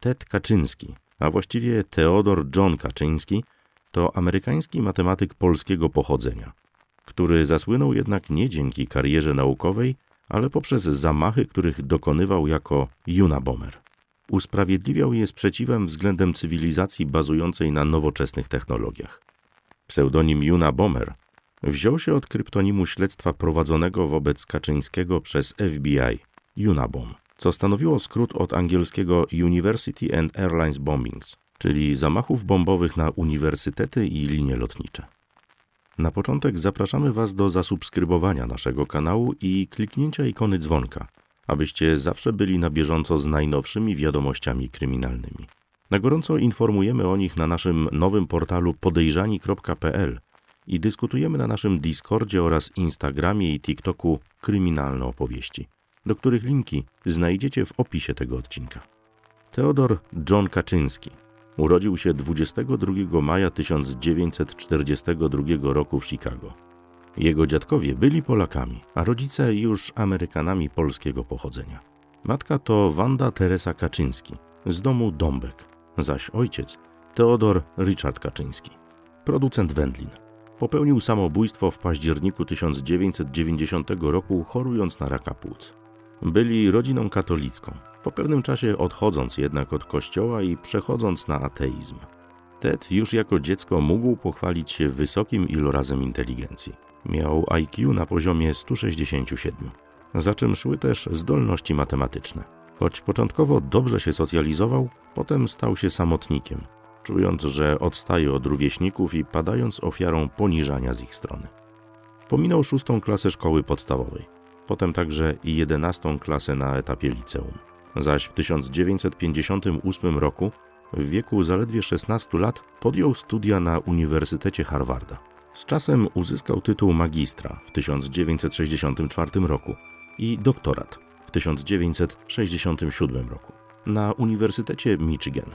Ted Kaczyński, a właściwie Theodor John Kaczyński, to amerykański matematyk polskiego pochodzenia, który zasłynął jednak nie dzięki karierze naukowej, ale poprzez zamachy, których dokonywał jako Unabomber. Usprawiedliwiał je sprzeciwem względem cywilizacji bazującej na nowoczesnych technologiach. Pseudonim Unabomber wziął się od kryptonimu śledztwa prowadzonego wobec Kaczyńskiego przez FBI Unabom, co stanowiło skrót od angielskiego University and Airlines Bombings, czyli zamachów bombowych na uniwersytety i linie lotnicze. Na początek zapraszamy Was do zasubskrybowania naszego kanału i kliknięcia ikony dzwonka, abyście zawsze byli na bieżąco z najnowszymi wiadomościami kryminalnymi. Na gorąco informujemy o nich na naszym nowym portalu podejrzani.pl i dyskutujemy na naszym Discordzie oraz Instagramie i TikToku kryminalne opowieści, do których linki znajdziecie w opisie tego odcinka. Teodor John Kaczyński urodził się 22 maja 1942 roku w Chicago. Jego dziadkowie byli Polakami, a rodzice już Amerykanami polskiego pochodzenia. Matka to Wanda Teresa Kaczyński z domu Dąbek, zaś ojciec Teodor Richard Kaczyński, producent wędlin. Popełnił samobójstwo w październiku 1990 roku, chorując na raka płuc. Byli rodziną katolicką, po pewnym czasie odchodząc jednak od kościoła i przechodząc na ateizm. Ted już jako dziecko mógł pochwalić się wysokim ilorazem inteligencji. Miał IQ na poziomie 167, za czym szły też zdolności matematyczne. Choć początkowo dobrze się socjalizował, potem stał się samotnikiem, czując, że odstaje od rówieśników i padając ofiarą poniżania z ich strony. Pominął szóstą klasę szkoły podstawowej, potem także i jedenastą klasę na etapie liceum. Zaś w 1958 roku, w wieku zaledwie 16 lat, podjął studia na Uniwersytecie Harvarda. Z czasem uzyskał tytuł magistra w 1964 roku i doktorat w 1967 roku na Uniwersytecie Michigan.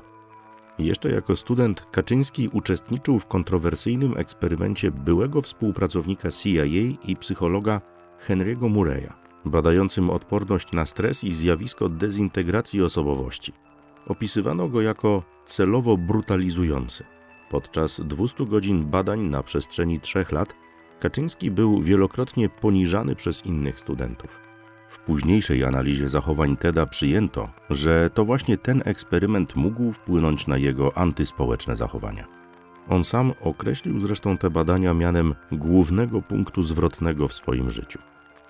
Jeszcze jako student Kaczyński uczestniczył w kontrowersyjnym eksperymencie byłego współpracownika CIA i psychologa Henry'ego Murray'a, badającym odporność na stres i zjawisko dezintegracji osobowości. Opisywano go jako celowo brutalizujący. Podczas 200 godzin badań na przestrzeni trzech lat Kaczyński był wielokrotnie poniżany przez innych studentów. W późniejszej analizie zachowań Teda przyjęto, że to właśnie ten eksperyment mógł wpłynąć na jego antyspołeczne zachowania. On sam określił zresztą te badania mianem głównego punktu zwrotnego w swoim życiu.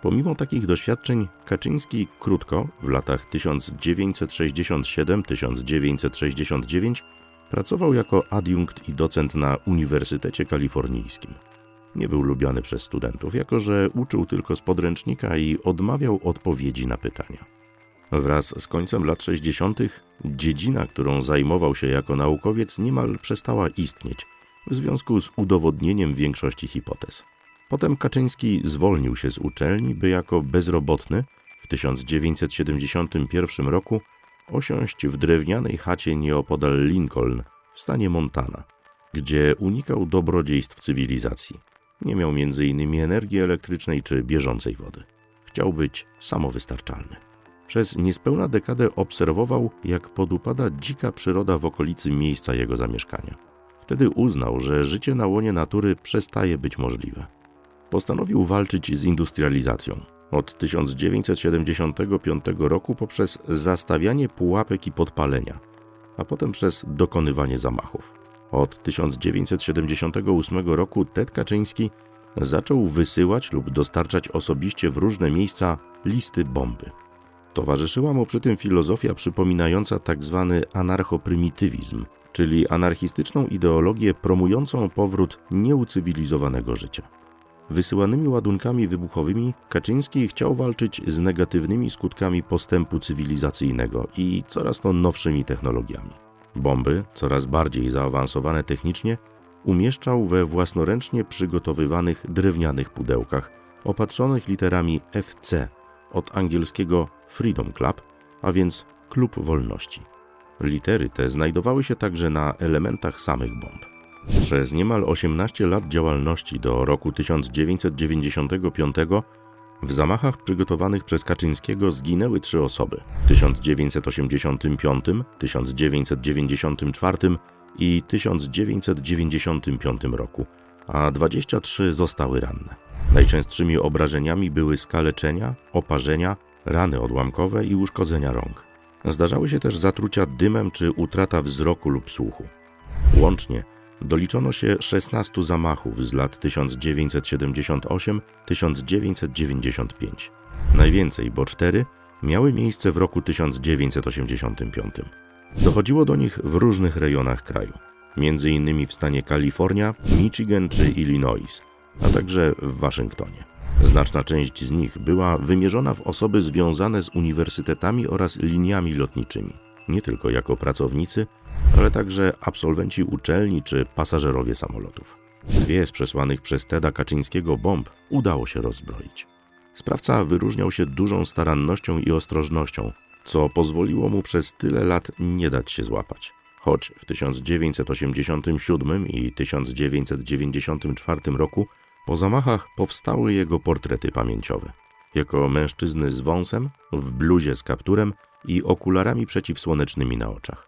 Pomimo takich doświadczeń, Kaczyński krótko, w latach 1967-1969, pracował jako adiunkt i docent na Uniwersytecie Kalifornijskim. Nie był lubiany przez studentów, jako że uczył tylko z podręcznika i odmawiał odpowiedzi na pytania. Wraz z końcem lat 60. dziedzina, którą zajmował się jako naukowiec, niemal przestała istnieć w związku z udowodnieniem większości hipotez. Potem Kaczyński zwolnił się z uczelni, by jako bezrobotny w 1971 roku osiąść w drewnianej chacie nieopodal Lincoln w stanie Montana, gdzie unikał dobrodziejstw cywilizacji. Nie miał m.in. energii elektrycznej czy bieżącej wody. Chciał być samowystarczalny. Przez niespełna dekadę obserwował, jak podupada dzika przyroda w okolicy miejsca jego zamieszkania. Wtedy uznał, że życie na łonie natury przestaje być możliwe. Postanowił walczyć z industrializacją. Od 1975 roku poprzez zastawianie pułapek i podpalenia, a potem przez dokonywanie zamachów. Od 1978 roku Ted Kaczyński zaczął wysyłać lub dostarczać osobiście w różne miejsca listy bomby. Towarzyszyła mu przy tym filozofia przypominająca tzw. Tak anarchoprymitywizm, czyli anarchistyczną ideologię promującą powrót nieucywilizowanego życia. Wysyłanymi ładunkami wybuchowymi Kaczyński chciał walczyć z negatywnymi skutkami postępu cywilizacyjnego i coraz to nowszymi technologiami. Bomby, coraz bardziej zaawansowane technicznie, umieszczał we własnoręcznie przygotowywanych drewnianych pudełkach opatrzonych literami FC od angielskiego Freedom Club, a więc Klub Wolności. Litery te znajdowały się także na elementach samych bomb. Przez niemal 18 lat działalności do roku 1995 W zamachach przygotowanych przez Kaczyńskiego zginęły trzy osoby w 1985, 1994 i 1995 roku, a 23 zostały ranne. Najczęstszymi obrażeniami były skaleczenia, oparzenia, rany odłamkowe i uszkodzenia rąk. Zdarzały się też zatrucia dymem czy utrata wzroku lub słuchu. Łącznie doliczono się 16 zamachów z lat 1978-1995. Najwięcej, bo cztery, miały miejsce w roku 1985. Dochodziło do nich w różnych rejonach kraju, między innymi w stanie Kalifornia, Michigan czy Illinois, a także w Waszyngtonie. Znaczna część z nich była wymierzona w osoby związane z uniwersytetami oraz liniami lotniczymi, nie tylko jako pracownicy, ale także absolwenci uczelni czy pasażerowie samolotów. Dwie z przesłanych przez Teda Kaczyńskiego bomb udało się rozbroić. Sprawca wyróżniał się dużą starannością i ostrożnością, co pozwoliło mu przez tyle lat nie dać się złapać. Choć w 1987 i 1994 roku po zamachach powstały jego portrety pamięciowe. Jako mężczyzny z wąsem, w bluzie z kapturem i okularami przeciwsłonecznymi na oczach.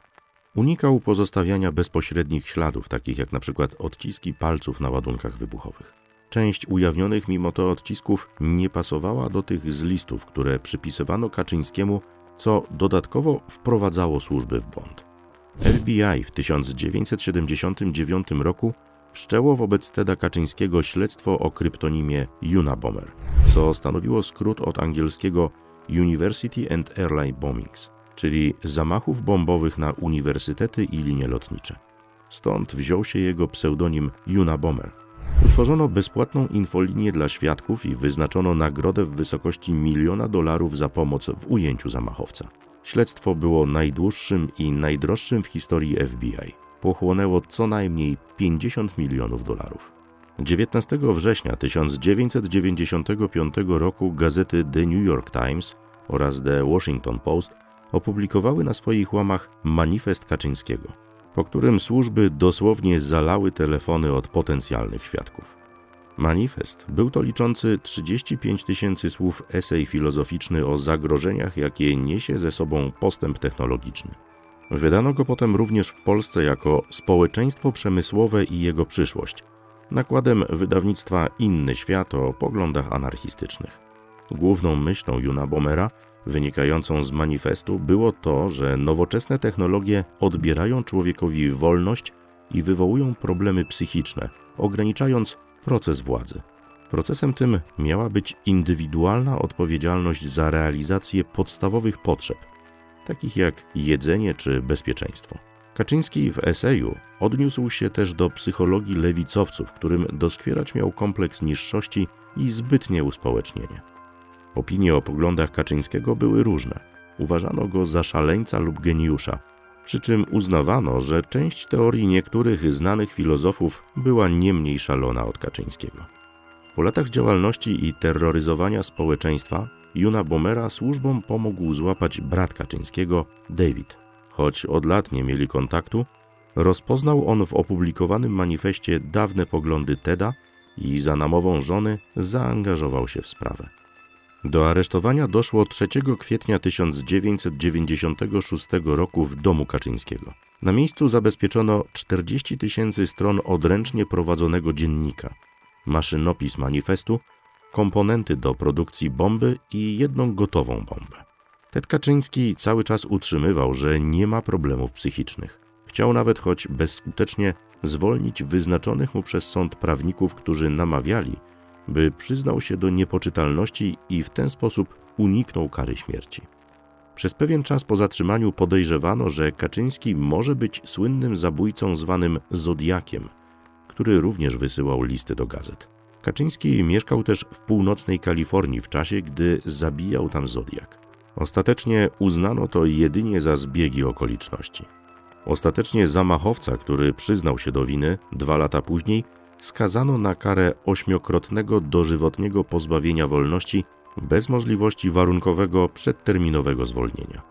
Unikał pozostawiania bezpośrednich śladów, takich jak na przykład odciski palców na ładunkach wybuchowych. Część ujawnionych mimo to odcisków nie pasowała do tych z listów, które przypisywano Kaczyńskiemu, co dodatkowo wprowadzało służby w błąd. FBI w 1979 roku wszczęło wobec Teda Kaczyńskiego śledztwo o kryptonimie Unabomber, co stanowiło skrót od angielskiego University and Airline Bombings, czyli zamachów bombowych na uniwersytety i linie lotnicze. Stąd wziął się jego pseudonim Unabomber. Utworzono bezpłatną infolinię dla świadków i wyznaczono nagrodę w wysokości miliona dolarów za pomoc w ujęciu zamachowca. Śledztwo było najdłuższym i najdroższym w historii FBI. Pochłonęło co najmniej 50 milionów dolarów. 19 września 1995 roku gazety The New York Times oraz The Washington Post opublikowały na swoich łamach manifest Kaczyńskiego, po którym służby dosłownie zalały telefony od potencjalnych świadków. Manifest był to liczący 35 tysięcy słów esej filozoficzny o zagrożeniach, jakie niesie ze sobą postęp technologiczny. Wydano go potem również w Polsce jako Społeczeństwo Przemysłowe i jego przyszłość, nakładem wydawnictwa Inny Świat o poglądach anarchistycznych. Główną myślą Juna Bomera, wynikającą z manifestu, było to, że nowoczesne technologie odbierają człowiekowi wolność i wywołują problemy psychiczne, ograniczając proces władzy. Procesem tym miała być indywidualna odpowiedzialność za realizację podstawowych potrzeb, takich jak jedzenie czy bezpieczeństwo. Kaczyński w eseju odniósł się też do psychologii lewicowców, którym doskwierać miał kompleks niższości i zbytnie uspołecznienie. Opinie o poglądach Kaczyńskiego były różne. Uważano go za szaleńca lub geniusza, przy czym uznawano, że część teorii niektórych znanych filozofów była nie mniej szalona od Kaczyńskiego. Po latach działalności i terroryzowania społeczeństwa Juna Bomera służbom pomógł złapać brat Kaczyńskiego, David. Choć od lat nie mieli kontaktu, rozpoznał on w opublikowanym manifestie dawne poglądy Teda i za namową żony zaangażował się w sprawę. Do aresztowania doszło 3 kwietnia 1996 roku w domu Kaczyńskiego. Na miejscu zabezpieczono 40 tysięcy stron odręcznie prowadzonego dziennika, maszynopis manifestu, komponenty do produkcji bomby i jedną gotową bombę. Ted Kaczyński cały czas utrzymywał, że nie ma problemów psychicznych. Chciał nawet, choć bezskutecznie, zwolnić wyznaczonych mu przez sąd prawników, którzy namawiali, by przyznał się do niepoczytalności i w ten sposób uniknął kary śmierci. Przez pewien czas po zatrzymaniu podejrzewano, że Kaczyński może być słynnym zabójcą zwanym Zodiakiem, który również wysyłał listy do gazet. Kaczyński mieszkał też w północnej Kalifornii w czasie, gdy zabijał tam Zodiak. Ostatecznie uznano to jedynie za zbiegi okoliczności. Ostatecznie zamachowca, który przyznał się do winy dwa lata później, skazano na karę ośmiokrotnego dożywotniego pozbawienia wolności bez możliwości warunkowego przedterminowego zwolnienia.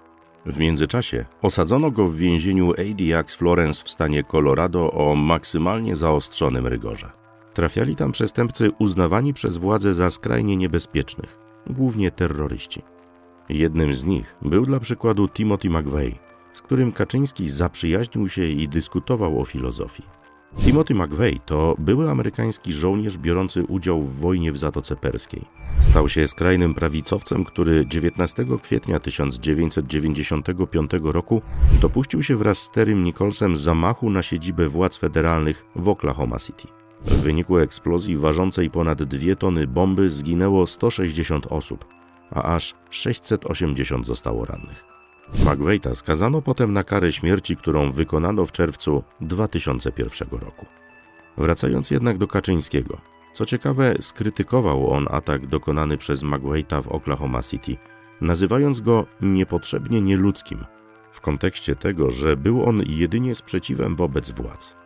W międzyczasie osadzono go w więzieniu ADX Florence w stanie Colorado o maksymalnie zaostrzonym rygorze. Trafiali tam przestępcy uznawani przez władze za skrajnie niebezpiecznych, głównie terroryści. Jednym z nich był dla przykładu Timothy McVeigh, z którym Kaczyński zaprzyjaźnił się i dyskutował o filozofii. Timothy McVeigh to były amerykański żołnierz biorący udział w wojnie w Zatoce Perskiej. Stał się skrajnym prawicowcem, który 19 kwietnia 1995 roku dopuścił się wraz z Terrym Nicholsem zamachu na siedzibę władz federalnych w Oklahoma City. W wyniku eksplozji ważącej ponad 2 tony bomby zginęło 160 osób, a aż 680 zostało rannych. McVeigha skazano potem na karę śmierci, którą wykonano w czerwcu 2001 roku. Wracając jednak do Kaczyńskiego, co ciekawe, skrytykował on atak dokonany przez McVeigha w Oklahoma City, nazywając go niepotrzebnie nieludzkim, w kontekście tego, że był on jedynie sprzeciwem wobec władz.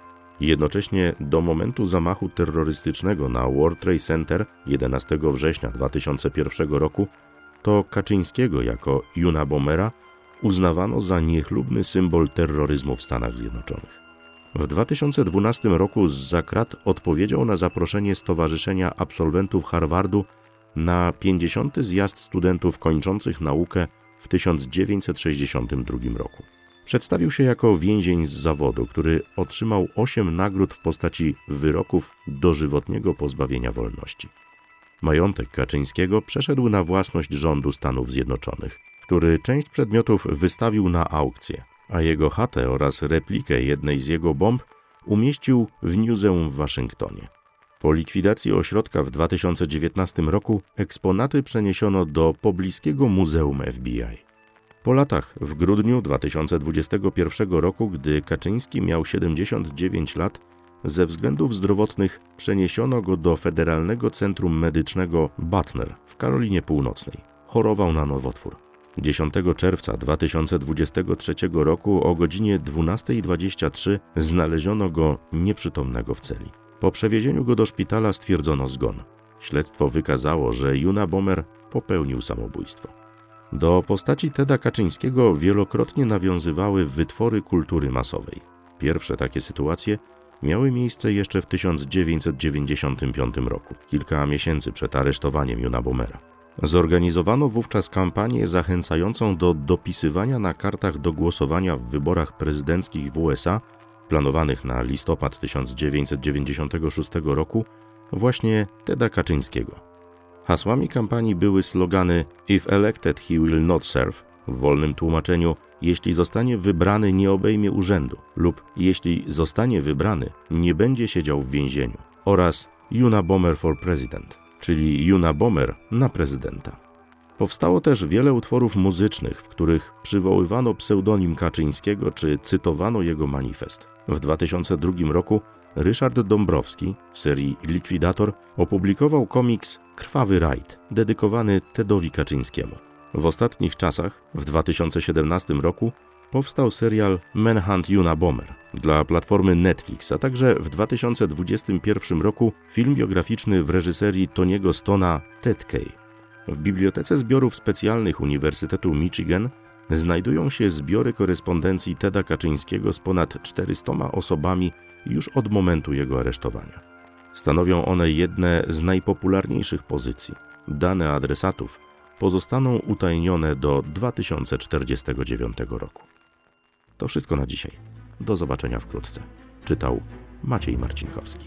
Jednocześnie do momentu zamachu terrorystycznego na World Trade Center 11 września 2001 roku to Kaczyńskiego jako Juna Bomera uznawano za niechlubny symbol terroryzmu w Stanach Zjednoczonych. W 2012 roku z zakrat odpowiedział na zaproszenie Stowarzyszenia Absolwentów Harvardu na 50. zjazd studentów kończących naukę w 1962 roku. Przedstawił się jako więzień z zawodu, który otrzymał 8 nagród w postaci wyroków dożywotniego pozbawienia wolności. Majątek Kaczyńskiego przeszedł na własność rządu Stanów Zjednoczonych, który część przedmiotów wystawił na aukcję, a jego chatę oraz replikę jednej z jego bomb umieścił w muzeum w Waszyngtonie. Po likwidacji ośrodka w 2019 roku eksponaty przeniesiono do pobliskiego muzeum FBI. Po latach, w grudniu 2021 roku, gdy Kaczyński miał 79 lat, ze względów zdrowotnych przeniesiono go do Federalnego Centrum Medycznego Butner w Karolinie Północnej. Chorował na nowotwór. 10 czerwca 2023 roku o godzinie 12.23 znaleziono go nieprzytomnego w celi. Po przewiezieniu go do szpitala stwierdzono zgon. Śledztwo wykazało, że Juna Bomer popełnił samobójstwo. Do postaci Teda Kaczyńskiego wielokrotnie nawiązywały wytwory kultury masowej. Pierwsze takie sytuacje miały miejsce jeszcze w 1995 roku, kilka miesięcy przed aresztowaniem Juna Bomera. Zorganizowano wówczas kampanię zachęcającą do dopisywania na kartach do głosowania w wyborach prezydenckich w USA, planowanych na listopad 1996 roku, właśnie Teda Kaczyńskiego. Hasłami kampanii były slogany If elected he will not serve, w wolnym tłumaczeniu jeśli zostanie wybrany nie obejmie urzędu lub jeśli zostanie wybrany nie będzie siedział w więzieniu oraz Juna Bomber for President, czyli Juna Bomber na prezydenta. Powstało też wiele utworów muzycznych, w których przywoływano pseudonim Kaczyńskiego czy cytowano jego manifest. W 2002 roku Ryszard Dąbrowski w serii Likwidator opublikował komiks Krwawy Rajd, dedykowany Tedowi Kaczyńskiemu. W ostatnich czasach, w 2017 roku, powstał serial Manhunt Juna Bomber dla platformy Netflix, a także w 2021 roku film biograficzny w reżyserii Toniego Stona Ted Kay. W Bibliotece Zbiorów Specjalnych Uniwersytetu Michigan znajdują się zbiory korespondencji Teda Kaczyńskiego z ponad 400 osobami już od momentu jego aresztowania. Stanowią one jedne z najpopularniejszych pozycji. Dane adresatów pozostaną utajnione do 2049 roku. To wszystko na dzisiaj. Do zobaczenia wkrótce. Czytał Maciej Marcinkowski.